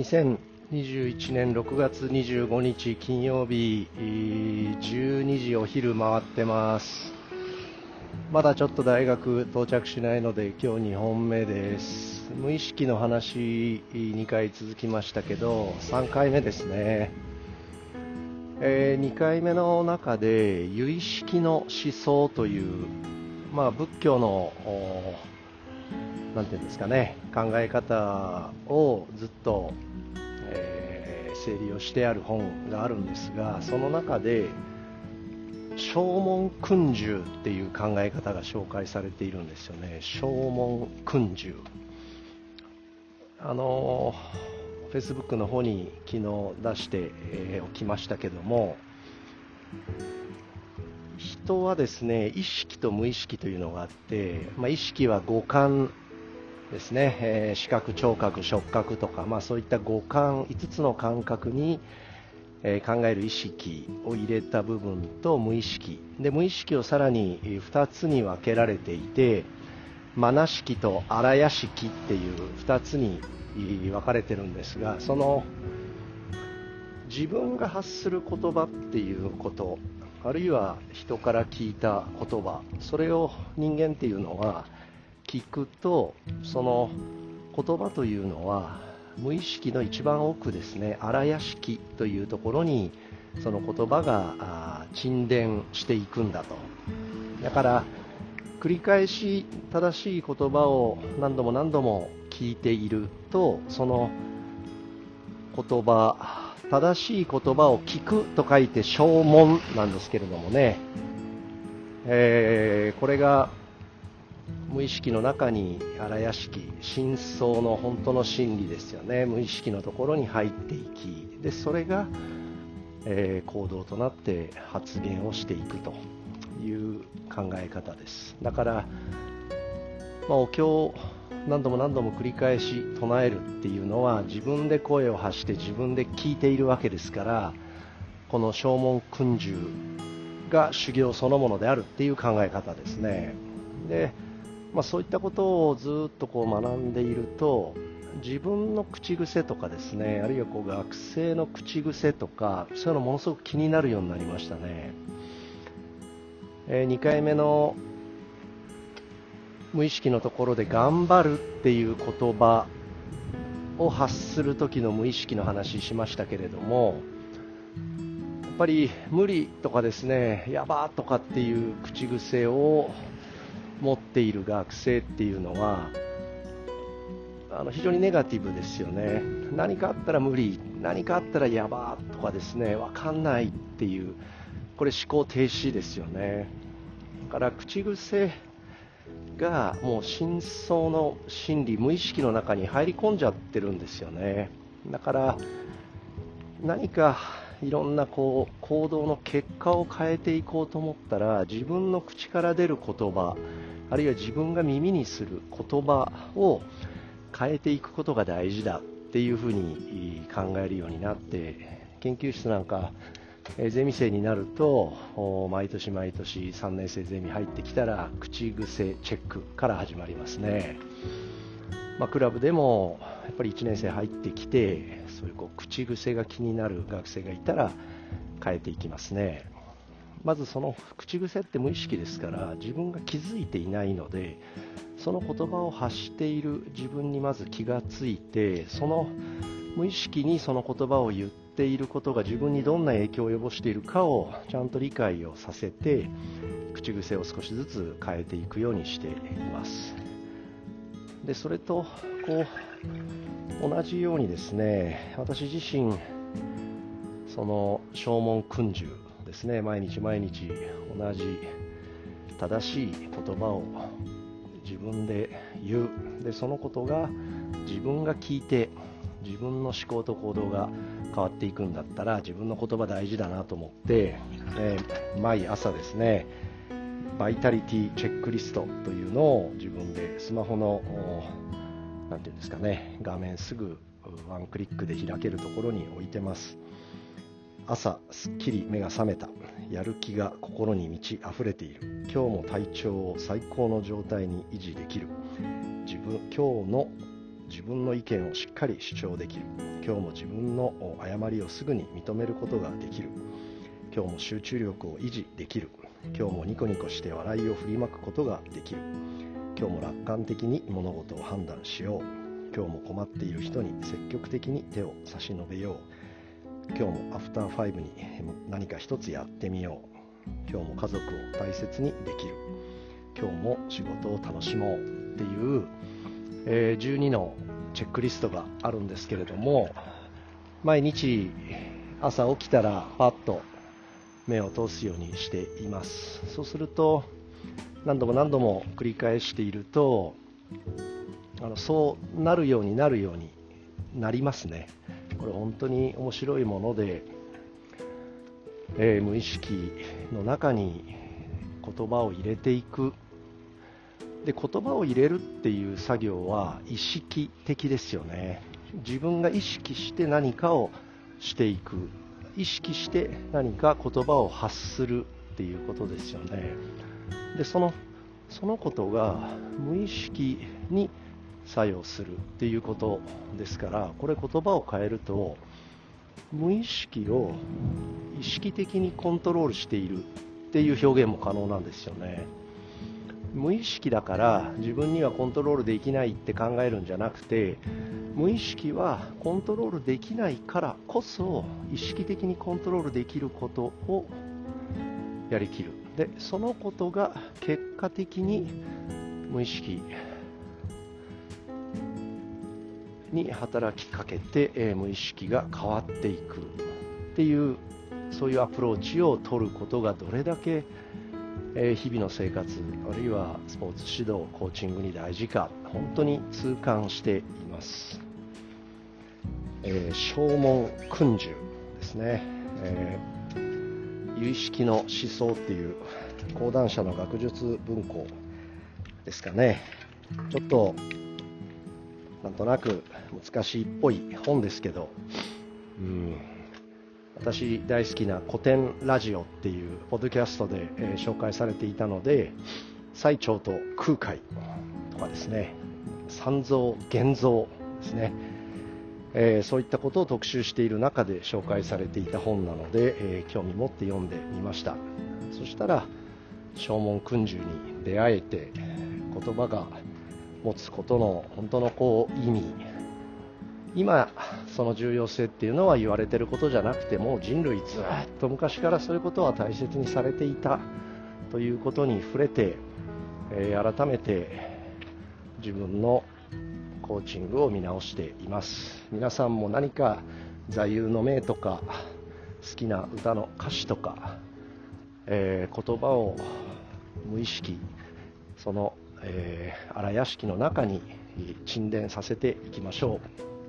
2021年6月25日金曜日12時お昼回ってます。まだちょっと大学到着しないので今日2本目です。無意識の話2回続きましたけど3回目ですね、えー、2回目の中で有意識の思想というまあ、仏教のなんていうんですかね考え方をずっと、整理をしてある本があるんですがその中で正門訓従っていう考え方が紹介されているんですよね。正門訓従あのフェイスブックの方に昨日出しておきましたけども人はですね意識と無意識というのがあって、まあ、意識は五感ですね、えー、視覚、聴覚、触覚とか、まあ、そういった五感5つの感覚に、えー、考える意識を入れた部分と無意識。で無意識をさらに2つに分けられていてマナ式と荒屋式っていう2つに分かれてるんですがその自分が発する言葉っていうことあるいは人から聞いた言葉それを人間っていうのは聞くとその言葉というのは無意識の一番奥ですね。荒屋敷というところにその言葉が沈殿していくんだと。だから繰り返し正しい言葉を何度も何度も聞いているとその言葉正しい言葉を聞くと書いて正門なんですけれどもね、えー、これが無意識の中に荒屋敷真相の本当の真理ですよね。無意識のところに入っていきでそれが、えー、行動となって発言をしていくという考え方です。だから、まあ、お経を何度も何度も繰り返し唱えるっていうのは自分で声を発して自分で聞いているわけですからこの正門訓従が修行そのものであるっていう考え方ですね。で、まあ、そういったことをずっとこう学んでいると自分の口癖とかですねあるいはこう学生の口癖とかそういうのものすごく気になるようになりましたね、えー、2回目の無意識のところで頑張るっていう言葉を発する時の無意識の話しましたけれどもやっぱり無理とかですねやばとかっていう口癖を持っている学生っていうのはあの非常にネガティブですよね。何かあったら無理何かあったらやばとかですね分かんないっていうこれ思考停止ですよね。だから口癖がもう深層の心理無意識の中に入り込んじゃってるんですよね。だから何かいろんなこう行動の結果を変えていこうと思ったら自分の口から出る言葉あるいは自分が耳にする言葉を変えていくことが大事だっていうふうに考えるようになって研究室なんかゼミ生になると毎年毎年3年生ゼミ入ってきたら口癖チェックから始まりますね、まあ、クラブでもやっぱり1年生入ってきてそういうこう口癖が気になる学生がいたら変えていきますね。まずその口癖って無意識ですから自分が気づいていないのでその言葉を発している自分にまず気がついてその無意識にその言葉を言っていることが自分にどんな影響を及ぼしているかをちゃんと理解をさせて口癖を少しずつ変えていくようにしています。でそれとこう同じようにですね私自身その正門訓授ですね。毎日毎日同じ正しい言葉を自分で言う。でそのことが自分が聞いて自分の思考と行動が変わっていくんだったら自分の言葉大事だなと思って、えー、毎朝ですねバイタリティチェックリストというのを自分でスマホの何て言うんですかね画面すぐワンクリックで開けるところに置いてます。朝すっきり目が覚めた。やる気が心に満ち溢れている。今日も体調を最高の状態に維持できる。自分今日の自分の意見をしっかり主張できる。今日も自分の誤りをすぐに認めることができる。今日も集中力を維持できる。今日もニコニコして笑いを振りまくことができる。今日も楽観的に物事を判断しよう。今日も困っている人に積極的に手を差し伸べよう。今日もアフターファイブに何か一つやってみよう。今日も家族を大切にできる。今日も仕事を楽しもうっていう、えー、12のチェックリストがあるんですけれども毎日朝起きたらパッと目を通すようにしています。そうすると何度も何度も繰り返しているとあのそうなるようになるようになりますね。これ本当に面白いもので、えー、無意識の中に言葉を入れていく。で言葉を入れるっていう作業は意識的ですよね。自分が意識して何かをしていく。意識して何か言葉を発するっていうことですよね。でそのそのことが無意識に作用するっていうことですからこれ言葉を変えると無意識を意識的にコントロールしているっていう表現も可能なんですよね。無意識だから自分にはコントロールできないって考えるんじゃなくて無意識はコントロールできないからこそ意識的にコントロールできることをやりきる。でそのことが結果的に無意識に働きかけて、えー、無意識が変わっていくっていうそういうアプローチを取ることがどれだけえ日々の生活あるいはスポーツ指導コーチングに大事か本当に痛感しています、えー、正門訓授ですね、えー、有意識の思想っていう講談社の学術文庫ですかね。ちょっとなんとなく難しいっぽい本ですけどうん。私大好きな古典ラジオっていうポッドキャストで、えー、紹介されていたので最澄と空海とかですね。三蔵現像ですね、えー、そういったことを特集している中で紹介されていた本なので、えー、興味持って読んでみました。そしたら正門訓授に出会えて言葉が持つことの本当のこう意味。今その重要性っていうのは言われてることじゃなくても人類ずっと昔からそういうことは大切にされていたということに触れて、えー、改めて自分のコーチングを見直しています。皆さんも何か座右の銘とか好きな歌の歌詞とか、えー、言葉を無意識その、えー、荒屋敷の中に沈殿させていきましょう。